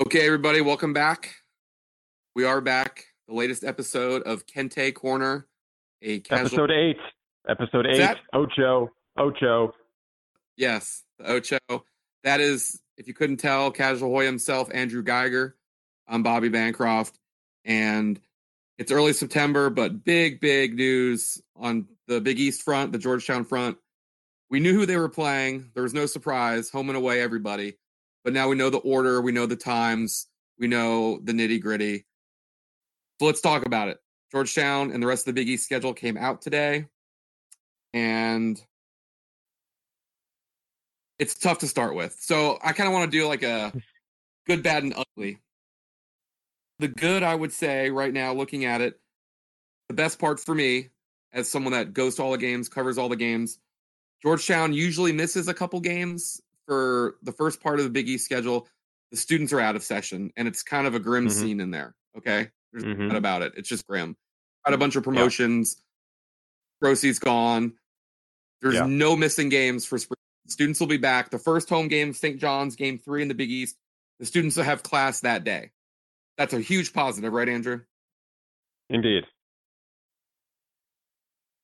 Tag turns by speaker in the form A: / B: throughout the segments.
A: Okay, everybody, welcome back. We are back. The latest episode of Kente Corner, a casual.
B: Episode eight. Episode
A: Is
B: eight.
A: that-
B: Ocho. Ocho.
A: Yes, the Ocho. That is, if you couldn't tell, Casual Hoya himself, Andrew Geiger. I'm Bobby Bancroft. And it's early September, but big, big news on the Big East front, the Georgetown front. We knew who they were playing. There was no surprise, home and away, everybody. But now we know the order, we know the times, we know the nitty gritty. So let's talk about it. Georgetown and the rest of the Big East schedule came out today. And it's tough to start with. So I kind of want to do like a good, bad, and ugly. The good, I would say, right now, looking at it, the best part for me, as someone that goes to all the games, covers all the games, Georgetown usually misses a couple games for the first part of the Big East schedule. The students are out of session, and it's kind of a grim
B: Mhm.
A: scene in there. Okay, there's doubt about it. It's just grim. Got a bunch of promotions. Rosie's gone. There's
B: Yeah.
A: no missing games for spring. Students will be back. The first home game, St. John's, game three in the Big East. The students will have class that day. That's a huge positive, right, Andrew?
B: Indeed.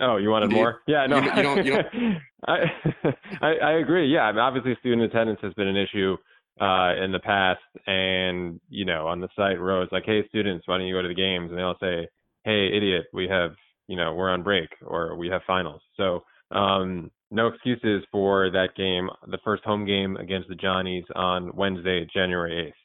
B: Oh, you wanted more? Yeah, no.
A: You- you don't- you
B: I, I I agree. Yeah, I mean, obviously student attendance has been an issue uh, in the past, and you know, on the site, Rose like, "Hey, students, why don't you go to the games?" And they all say, "Hey, idiot, we have, you know, we're on break or we have finals." So, um, no excuses for that game, the first home game against the Johnnies on Wednesday, January eighth.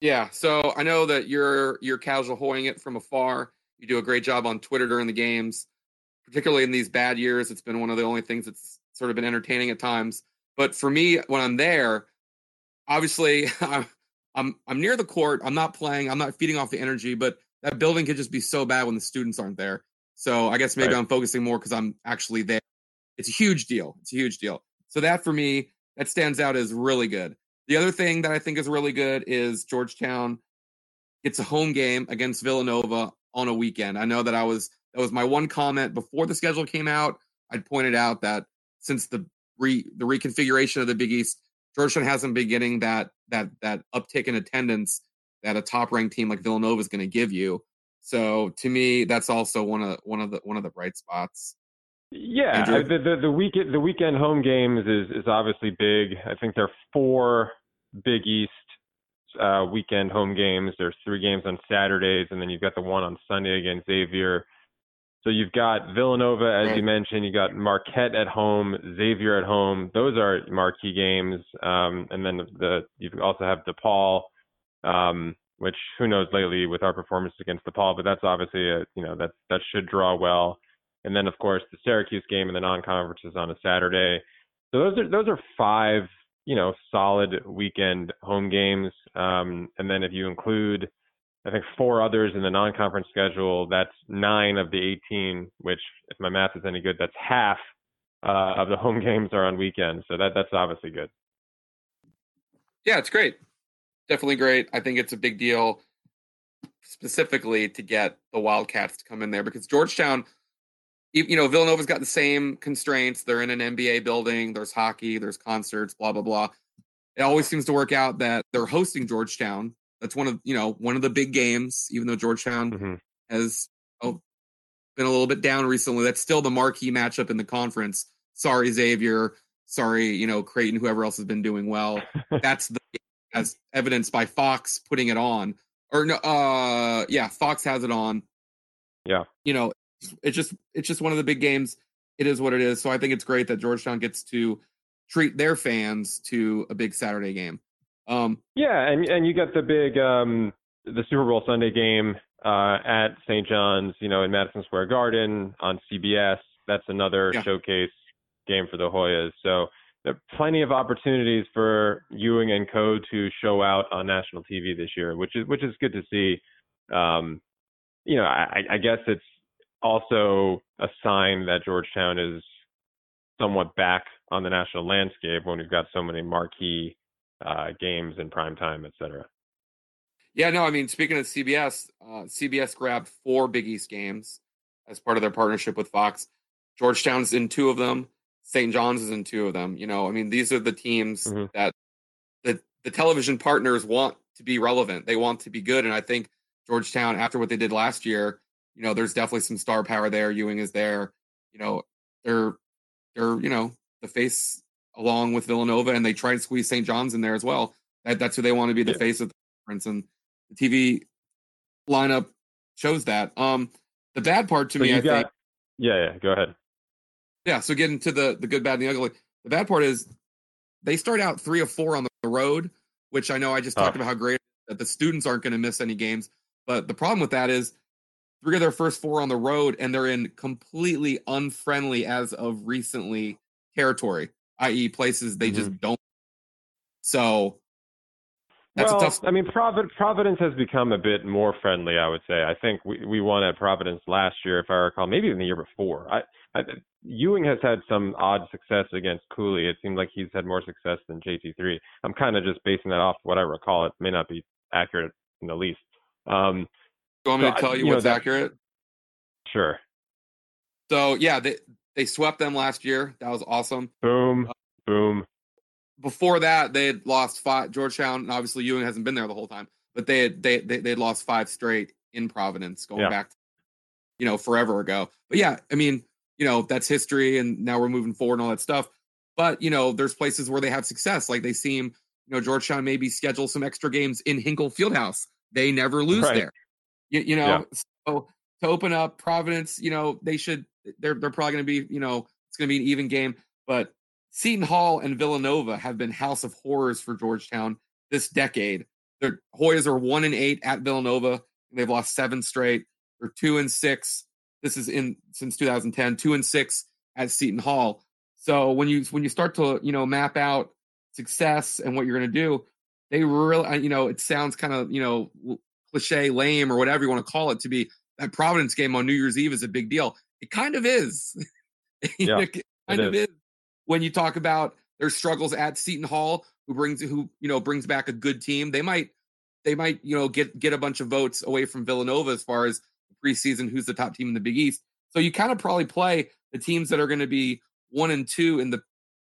A: Yeah. So I know that you're you're casual hoying it from afar. You do a great job on Twitter during the games, particularly in these bad years. It's been one of the only things that's sort of been entertaining at times. But for me, when I'm there, obviously I'm I'm I'm near the court. I'm not playing. I'm not feeding off the energy. But that building could just be so bad when the students aren't there. So I guess maybe
B: Right.
A: I'm focusing more because I'm actually there. It's a huge deal. It's a huge deal. So that for me, that stands out as really good. The other thing that I think is really good is Georgetown gets a home game against Villanova on a weekend. I know that I was that was my one comment before the schedule came out. I'd pointed out that since the re the reconfiguration of the Big East, Georgetown hasn't been getting that that that uptick in attendance that a top ranked team like Villanova is going to give you. So to me, that's also one of one of the one of the bright spots.
B: Yeah? I- the, the the weekend the weekend home games is is obviously big. I think there are four Big East uh, weekend home games. There's three games on Saturdays, and then you've got the one on Sunday against Xavier. So you've got Villanova, as you mentioned. You got Marquette at home, Xavier at home. Those are marquee games. Um, and then the, the you also have DePaul, um, which who knows lately with our performance against DePaul, but that's obviously a you know that that should draw well. And then of course the Syracuse game and the non-conference is on a Saturday. So those are those are five you know solid weekend home games. Um, and then if you include I think four others in the non-conference schedule, that's nine of the 18. Which if my math is any good, that's half uh, of the home games are on weekends. So that that's obviously good.
A: Yeah, it's great. Definitely great. I think it's a big deal specifically to get the Wildcats to come in there because Georgetown, you know, Villanova's got the same constraints. They're in an NBA building, there's hockey, there's concerts, blah, blah, blah. It always seems to work out that they're hosting Georgetown. That's one of, you know, one of the big games, even though Georgetown
B: hmm
A: has oh, been a little bit down recently. That's still the marquee matchup in the conference. Sorry, Xavier. Sorry, you know, Creighton, whoever else has been doing well. That's the as evidenced by Fox putting it on. Or no, uh yeah, Fox has it on.
B: Yeah.
A: You know, it's just it's just one of the big games. It is what it is. So I think it's great that Georgetown gets to treat their fans to a big Saturday game. Um
B: Yeah, and and you got the big um the Super Bowl Sunday game uh at St. John's, you know, in Madison Square Garden on CBS. That's another
A: Yeah.
B: showcase game for the Hoyas. So there are plenty of opportunities for Ewing and Co to show out on national TV this year, which is which is good to see. Um, you know, I, I guess it's also a sign that Georgetown is somewhat back on the national landscape when we've got so many marquee uh, games in prime time, et cetera.
A: Yeah, no, I mean, speaking of CBS, uh, CBS grabbed four Big East games as part of their partnership with Fox. Georgetown's in two of them. St. John's is in two of them. You know, I mean, these are the teams
B: Mhm.
A: that the the television partners want to be relevant. They want to be good, and I think Georgetown, after what they did last year, you know, there's definitely some star power there. Ewing is there. You know, they're they're you know the face along with Villanova, and they try to squeeze St. John's in there as well. That, that's who they want to be the yeah. face of the conference, and the TV lineup shows that. Um, the bad part to so me, I got, think.
B: Yeah, yeah. Go ahead.
A: Yeah. So getting to the the good, bad, and the ugly. The bad part is they start out three or four on the road, which I know I just talked about how great that the students aren't going to miss any games. But the problem with that is three of their first four on the road, and they're in completely unfriendly as of recently territory, i.e., places they mm-hmm. just don't. So
B: that's well, tough... I mean, Providence has become a bit more friendly. I would say. I think we we won at Providence last year, if I recall, maybe even the year before. I, I, Ewing has had some odd success against Cooley. It seems like he's had more success than JT3. I'm kind of just basing that off what I recall. It may not be accurate in the least. Um,
A: you want me so to tell you, you what's know, that, accurate?
B: Sure.
A: So yeah, they they swept them last year. That was awesome.
B: Boom, uh, boom
A: before that, they had lost five. Georgetown, and obviously Ewing hasn't been there the whole time, but they had they they they lost five straight in Providence, going yeah. back, you know, forever ago. But yeah, I mean, you know, that's history, and now we're moving forward and all that stuff. But you know, there's places where they have success, like they seem, you know, Georgetown maybe schedule some extra games in Hinkle Fieldhouse. They never lose right. there. You, you know, yeah. so to open up Providence, you know, they should. They're they're probably going to be, you know, it's going to be an even game, but Seton Hall and Villanova have been house of horrors for Georgetown this decade. Their Hoyas are one and eight at Villanova. they've lost seven straight. They're two and six. This is in since 2010. Two and six at Seton Hall. So when you when you start to you know map out success and what you're going to do, they really uh, you know it sounds kind of you know cliche, lame, or whatever you want to call it to be that Providence game on New Year's Eve is a big deal. It kind of is.
B: Yeah,
A: it kind it of is. is when you talk about their struggles at Seton Hall, who brings who you know brings back a good team, they might they might you know get get a bunch of votes away from Villanova as far as preseason who's the top team in the Big East. So you kind of probably play the teams that are going to be one and two in the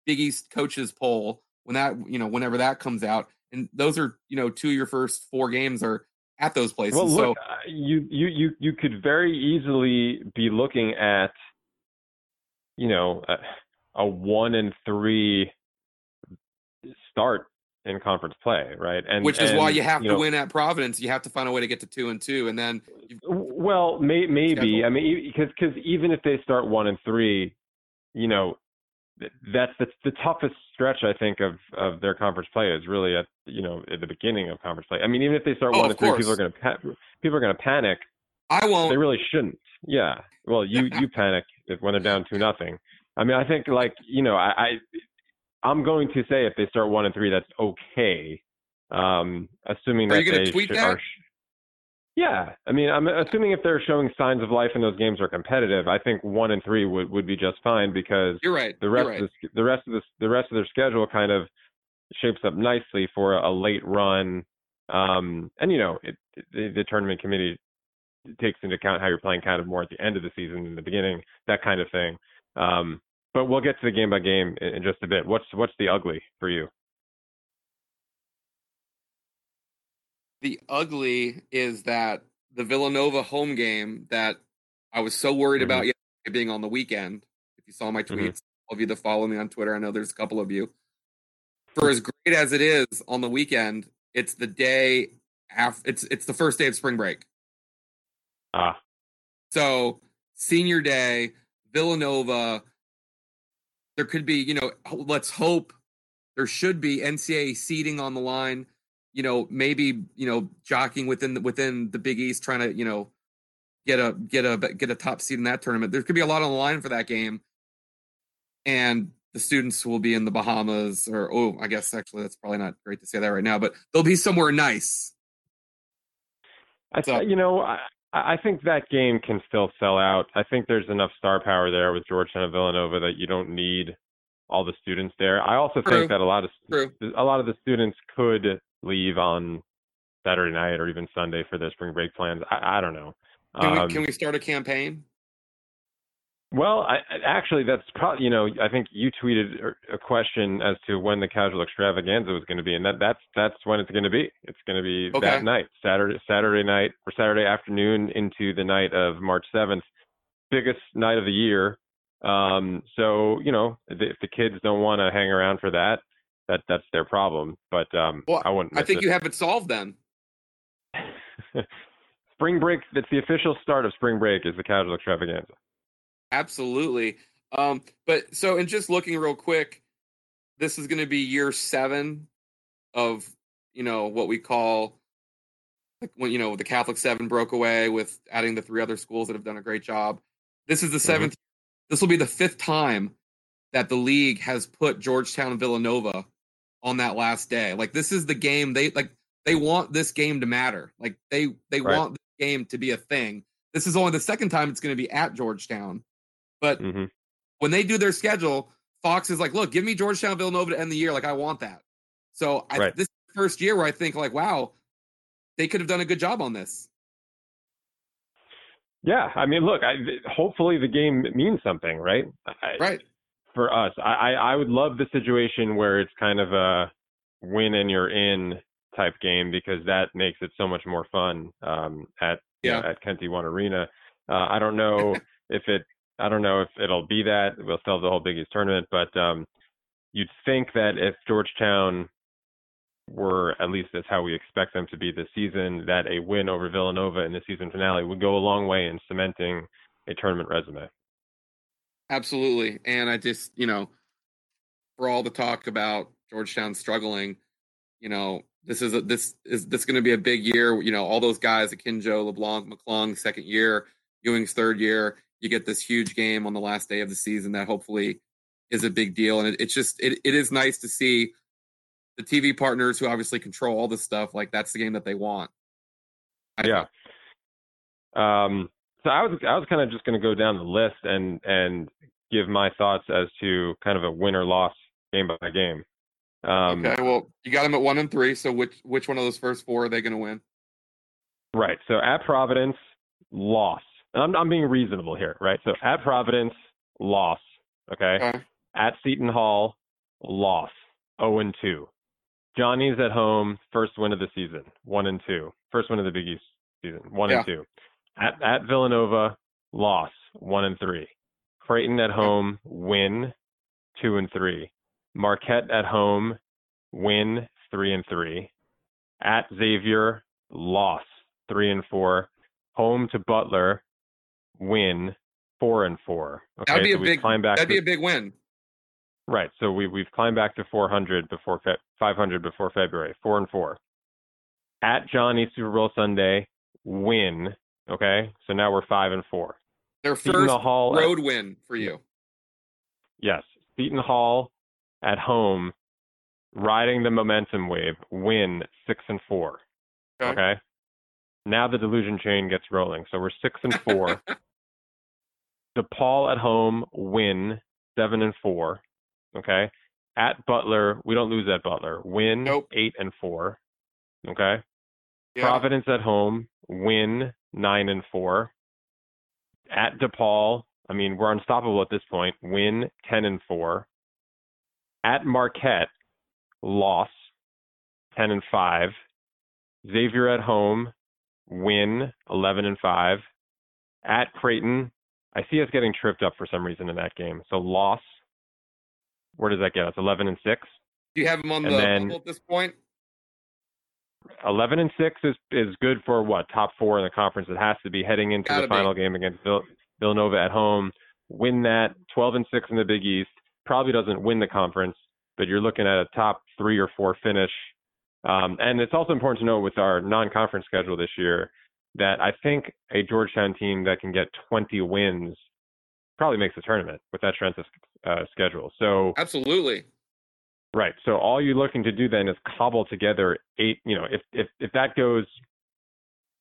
A: Big East coaches poll when that you know whenever that comes out, and those are you know two of your first four games are at those places.
B: Well,
A: look,
B: so uh, you you you you could very easily be looking at you know. Uh, a one and three start in conference play, right?
A: And which is and, why you have you to know, win at Providence. You have to find a way to get to two and two, and then
B: well, may, maybe schedule. I mean because because even if they start one and three, you know, that's the, the toughest stretch I think of of their conference play is really at you know at the beginning of conference play. I mean, even if they start oh, one and three, people are going to pa- people are going to panic.
A: I won't.
B: They really shouldn't. Yeah. Well, you you panic if when they're down two nothing. I mean, I think like you know, I, I I'm going to say if they start one and three, that's okay. Um, assuming
A: are
B: that
A: you
B: they
A: tweet
B: sh-
A: that?
B: Are, yeah, I mean, I'm assuming if they're showing signs of life and those games are competitive, I think one and three would, would be just fine because
A: you're right.
B: The rest
A: right.
B: of the, the rest of the the rest of their schedule kind of shapes up nicely for a, a late run. Um, and you know, it, it, the tournament committee takes into account how you're playing kind of more at the end of the season than the beginning, that kind of thing. Um, but we'll get to the game by game in, in just a bit. What's what's the ugly for you?
A: The ugly is that the Villanova home game that I was so worried mm-hmm. about being on the weekend. If you saw my mm-hmm. tweets, mm-hmm. all of you that follow me on Twitter, I know there's a couple of you. For as great as it is on the weekend, it's the day after. It's it's the first day of spring break.
B: Ah.
A: So senior day, Villanova there could be, you know, let's hope there should be NCAA seeding on the line. You know, maybe you know jockeying within the, within the Big East, trying to you know get a get a get a top seed in that tournament. There could be a lot on the line for that game, and the students will be in the Bahamas, or oh, I guess actually that's probably not great to say that right now, but they'll be somewhere nice.
B: I, so, you know, I, I think that game can still sell out. I think there's enough star power there with Georgetown and Villanova that you don't need all the students there. I also
A: True.
B: think that a lot of
A: True.
B: a lot of the students could leave on Saturday night or even Sunday for their spring break plans. I, I don't know.
A: Can, um, we, can we start a campaign?
B: Well, I, actually, that's probably you know I think you tweeted a question as to when the casual extravaganza was going to be, and that that's that's when it's going to be. It's going to be okay. that night, Saturday Saturday night or Saturday afternoon into the night of March seventh, biggest night of the year. Um, so you know if the kids don't want to hang around for that, that that's their problem. But um,
A: well,
B: I wouldn't.
A: I think
B: it.
A: you have it solved then.
B: spring break. That's the official start of spring break. Is the casual extravaganza.
A: Absolutely. Um, but so, and just looking real quick, this is going to be year seven of you know what we call like when you know the Catholic Seven broke away with adding the three other schools that have done a great job. This is the 7th mm-hmm. This will be the fifth time that the league has put Georgetown and Villanova on that last day. Like this is the game they like. They want this game to matter. Like they they right. want the game to be a thing. This is only the second time it's going to be at Georgetown. But mm-hmm. when they do their schedule, Fox is like, look, give me Georgetown Villanova to end the year. Like, I want that. So I, right. this first year where I think, like, wow, they could have done a good job on this.
B: Yeah, I mean, look, I, hopefully the game means something, right?
A: I, right.
B: For us, I, I would love the situation where it's kind of a win and you're in type game because that makes it so much more fun um, at yeah. know, at Kente One Arena. Uh, I don't know if it I don't know if it'll be that. We'll still have the whole Big East tournament, but um, you'd think that if Georgetown were at least that's how we expect them to be this season, that a win over Villanova in the season finale would go a long way in cementing a tournament resume.
A: Absolutely, and I just you know, for all the talk about Georgetown struggling, you know, this is a, this is this going to be a big year. You know, all those guys, Akinjo, LeBlanc, McClung, second year, Ewing's third year you get this huge game on the last day of the season that hopefully is a big deal. And it, it's just it, it is nice to see the TV partners who obviously control all this stuff. Like that's the game that they want.
B: I yeah. Um, so I was I was kind of just going to go down the list and and give my thoughts as to kind of a win or loss game by game.
A: Um, okay, well, you got them at one and three. So which which one of those first four are they going to win?
B: Right. So at Providence, loss. And I'm, I'm being reasonable here, right? So at Providence, loss. Okay. okay. At Seton Hall, loss. 0 and 2. Johnny's at home, first win of the season, 1 and 2. First win of the Big East season, 1 yeah. and 2. At at Villanova, loss, 1 and 3. Creighton at home, win, 2 and 3. Marquette at home, win, 3 and 3. At Xavier, loss, 3 and 4. Home to Butler, win four and four.
A: Okay, that'd be so a big. That'd to, be a big win.
B: Right. So we we've climbed back to 400 before fe- 500 before February. Four and four. At Johnny Super Bowl Sunday, win. Okay. So now we're five and four.
A: Their Seton first Hall road at, win for you.
B: Yes. Seton Hall at home, riding the momentum wave, win six and four. Okay. okay? Now the delusion chain gets rolling. So we're six and four. DePaul at home win seven and four. Okay. At Butler, we don't lose at Butler. Win nope. eight and four. Okay. Yeah. Providence at home win nine and four. At DePaul, I mean we're unstoppable at this point. Win ten and four. At Marquette, loss ten and five. Xavier at home win 11 and 5. At Creighton, I see us getting tripped up for some reason in that game. So loss. Where does that get us? 11 and 6.
A: Do you have them on and the then, at this point?
B: 11 and 6 is is good for what? Top 4 in the conference. It has to be heading into Gotta the final game against Vill- Villanova at home. Win that 12 and 6 in the Big East. Probably doesn't win the conference, but you're looking at a top 3 or 4 finish um, and it's also important to know with our non-conference schedule this year that I think a Georgetown team that can get 20 wins probably makes the tournament with that strength of uh, schedule. So
A: absolutely.
B: Right. So all you're looking to do then is cobble together eight. You know, if if if that goes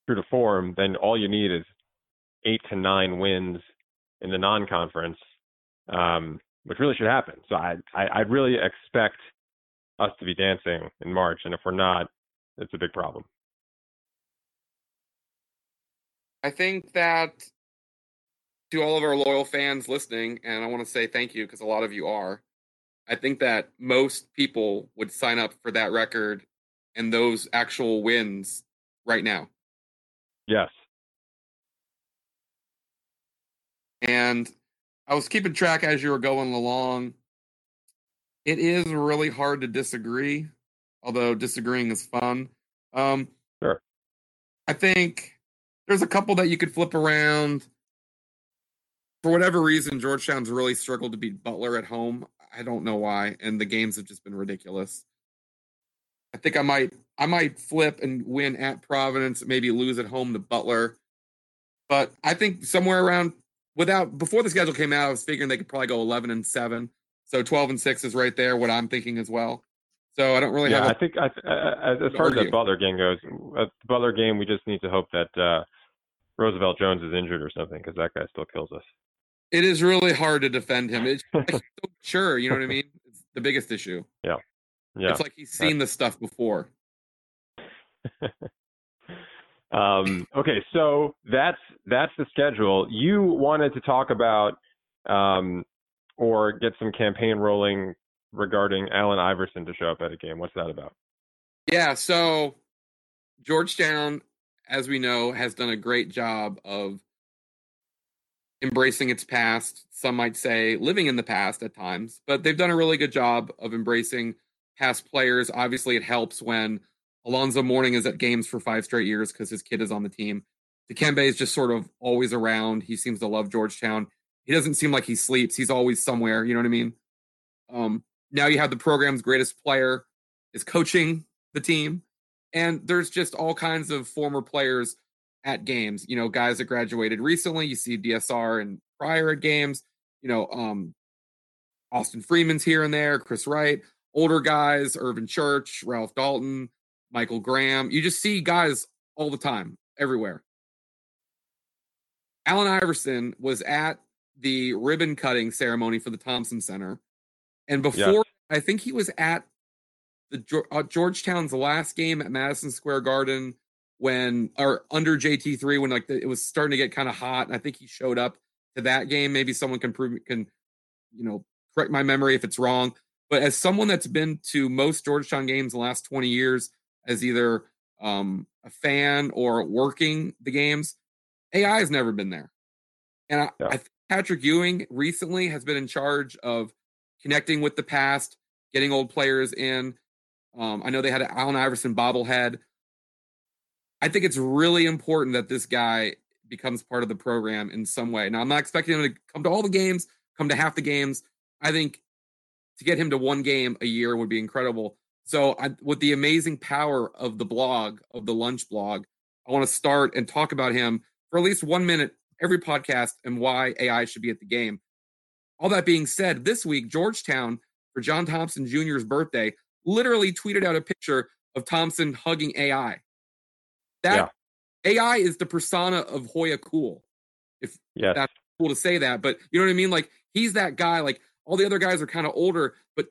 B: true to form, then all you need is eight to nine wins in the non-conference, um, which really should happen. So I, I I'd really expect us to be dancing in March, and if we're not, it's a big problem.
A: I think that to all of our loyal fans listening, and I want to say thank you because a lot of you are. I think that most people would sign up for that record and those actual wins right now.
B: Yes.
A: And I was keeping track as you were going along. It is really hard to disagree, although disagreeing is fun. Um,
B: sure.
A: I think there's a couple that you could flip around. For whatever reason, Georgetown's really struggled to beat Butler at home. I don't know why, and the games have just been ridiculous. I think I might I might flip and win at Providence, maybe lose at home to Butler. But I think somewhere around without before the schedule came out, I was figuring they could probably go 11 and 7. So 12 and 6 is right there what I'm thinking as well. So I don't really
B: yeah,
A: have
B: a, I think I, as far as the Butler game goes, the Butler game we just need to hope that uh, Roosevelt Jones is injured or something because that guy still kills us.
A: It is really hard to defend him. It's so sure, you know what I mean? It's the biggest issue.
B: Yeah. Yeah.
A: It's like he's seen this stuff before.
B: um, okay, so that's that's the schedule. You wanted to talk about um, or get some campaign rolling regarding Allen Iverson to show up at a game. What's that about?
A: Yeah, so Georgetown, as we know, has done a great job of embracing its past. Some might say living in the past at times, but they've done a really good job of embracing past players. Obviously, it helps when Alonzo Mourning is at games for five straight years because his kid is on the team. Dikembe is just sort of always around. He seems to love Georgetown. He doesn't seem like he sleeps. He's always somewhere. You know what I mean? Um, now you have the program's greatest player is coaching the team, and there's just all kinds of former players at games. You know, guys that graduated recently. You see DSR and prior at games. You know, um, Austin Freeman's here and there. Chris Wright older guys, Irvin Church, Ralph Dalton, Michael Graham. You just see guys all the time, everywhere. Allen Iverson was at the ribbon cutting ceremony for the Thompson Center. And before, yeah. I think he was at the uh, Georgetown's last game at Madison Square Garden when, or under JT3, when like the, it was starting to get kind of hot. And I think he showed up to that game. Maybe someone can prove, can, you know, correct my memory if it's wrong. But as someone that's been to most Georgetown games the last 20 years, as either um, a fan or working the games, AI has never been there. And I, yeah. I Patrick Ewing recently has been in charge of connecting with the past, getting old players in. Um, I know they had an Allen Iverson bobblehead. I think it's really important that this guy becomes part of the program in some way. Now, I'm not expecting him to come to all the games, come to half the games. I think to get him to one game a year would be incredible. So, I, with the amazing power of the blog, of the lunch blog, I want to start and talk about him for at least one minute every podcast and why AI should be at the game. All that being said, this week, Georgetown, for John Thompson Jr.'s birthday, literally tweeted out a picture of Thompson hugging AI. That yeah. AI is the persona of Hoya Cool. If yes. that's cool to say that, but you know what I mean? Like he's that guy. Like all the other guys are kind of older, but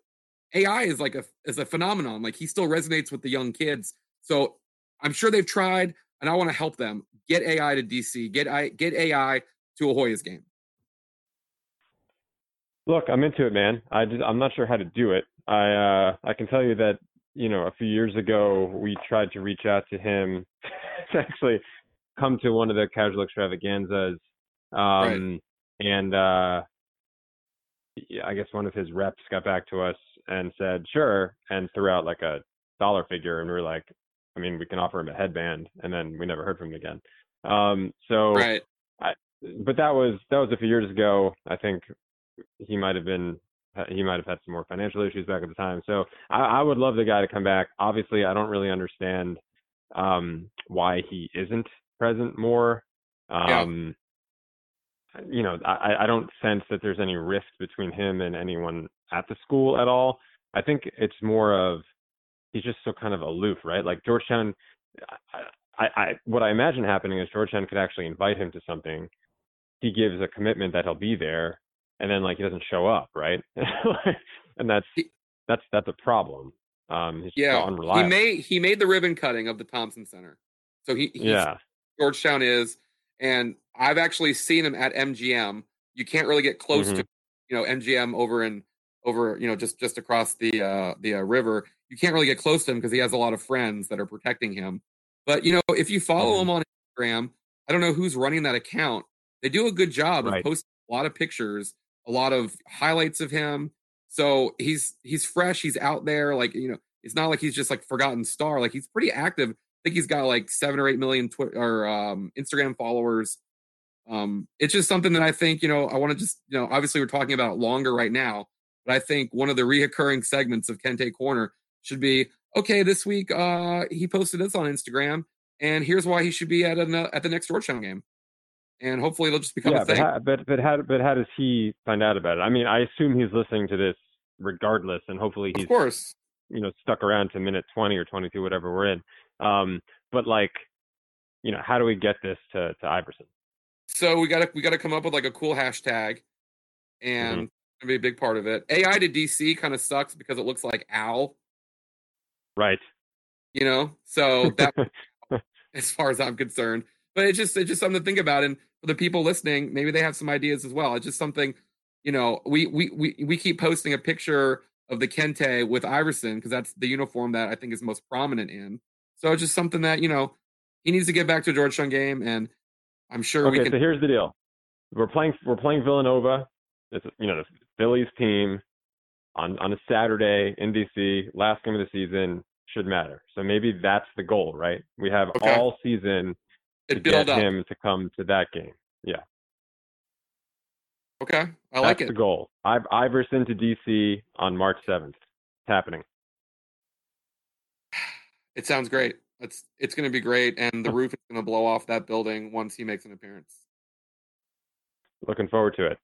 A: AI is like a is a phenomenon. Like he still resonates with the young kids. So I'm sure they've tried, and I want to help them get AI to DC, get I get AI to a Hoyas game.
B: Look, I'm into it, man. I just, I'm not sure how to do it. I uh, I can tell you that you know a few years ago we tried to reach out to him to actually come to one of the casual extravaganzas, um, right. and uh, I guess one of his reps got back to us and said, sure, and threw out like a dollar figure. And we were like, I mean, we can offer him a headband. And then we never heard from him again. Um, so,
A: right.
B: I, but that was, that was a few years ago. I think he might have been, he might have had some more financial issues back at the time. So I, I would love the guy to come back. Obviously, I don't really understand um, why he isn't present more. Um, you know, I, I don't sense that there's any rift between him and anyone at the school at all. I think it's more of he's just so kind of aloof, right? Like Georgetown, I, I, what I imagine happening is Georgetown could actually invite him to something. He gives a commitment that he'll be there, and then like he doesn't show up, right? and that's that's that's a problem. Um,
A: yeah, he made he made the ribbon cutting of the Thompson Center, so he yeah Georgetown is And I've actually seen him at MGM. You can't really get close
B: Mhm.
A: to, you know, MGM over in over, you know, just just across the uh the uh, river. You can't really get close to him because he has a lot of friends that are protecting him. But you know, if you follow
B: Mhm.
A: him on Instagram, I don't know who's running that account. They do a good job
B: Right.
A: of posting a lot of pictures, a lot of highlights of him. So he's he's fresh, he's out there. Like you know, it's not like he's just like forgotten star. Like he's pretty active. I think he's got like seven or eight million Twitter or um, Instagram followers. Um, it's just something that I think you know I want to just you know obviously we're talking about longer right now, but I think one of the reoccurring segments of Kente Corner should be okay. This week uh, he posted this on Instagram, and here's why he should be at an, at the next Georgetown game, and hopefully it'll just become
B: yeah,
A: a
B: but
A: thing.
B: how, but but how but how does he find out about it? I mean, I assume he's listening to this regardless, and hopefully he's
A: of course,
B: you know stuck around to minute 20 or 22 whatever we're in um but like you know how do we get this to to iverson
A: so we got to we got to come up with like a cool hashtag, and
B: Mhm.
A: gonna be a big part of it. AI to DC kind of sucks because it looks like owl,
B: right
A: you know. So that as far as I'm concerned. But it's just it's just something to think about. And for the people listening, maybe they have some ideas as well. It's just something, you know, we we we, we keep posting a picture of the Kente with Iverson because that's the uniform that I think is most prominent in. So it's just something that, you know, he needs to get back to a Georgetown game and I'm sure we
B: okay
A: can
B: so here's the deal we're playing we're playing villanova it's you know the phillies team on on a saturday in dc last game of the season should matter so maybe that's the goal right we have
A: Okay.
B: all season
A: it build
B: get
A: up.
B: him to come to that game Yeah.
A: Okay. I
B: that's
A: like it.
B: That's the goal I've iverson to dc on march 7th it's happening
A: It sounds great. It's it's gonna be great. And the roof is gonna blow off that building once he makes an appearance.
B: Looking forward to it.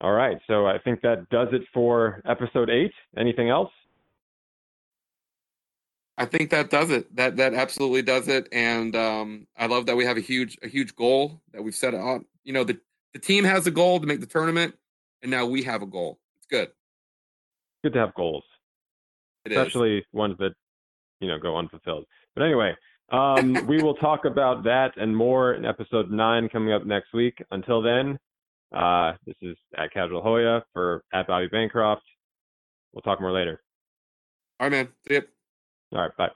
B: All right. So I think that does it for episode eight. Anything else?
A: I think that does it. That that absolutely does it. And um, I love that we have a huge a huge goal that we've set out. You know, the the team has a goal to make the tournament, and now we have a goal. It's good.
B: Good to have goals,
A: It is.
B: especially ones that, you know, go unfulfilled. But anyway, um, we will talk about that and more in episode nine coming up next week. Until then, uh, this is at Casual Hoya for at Bobby Bancroft. We'll talk more later.
A: All right, man. See ya.
B: All right. Bye.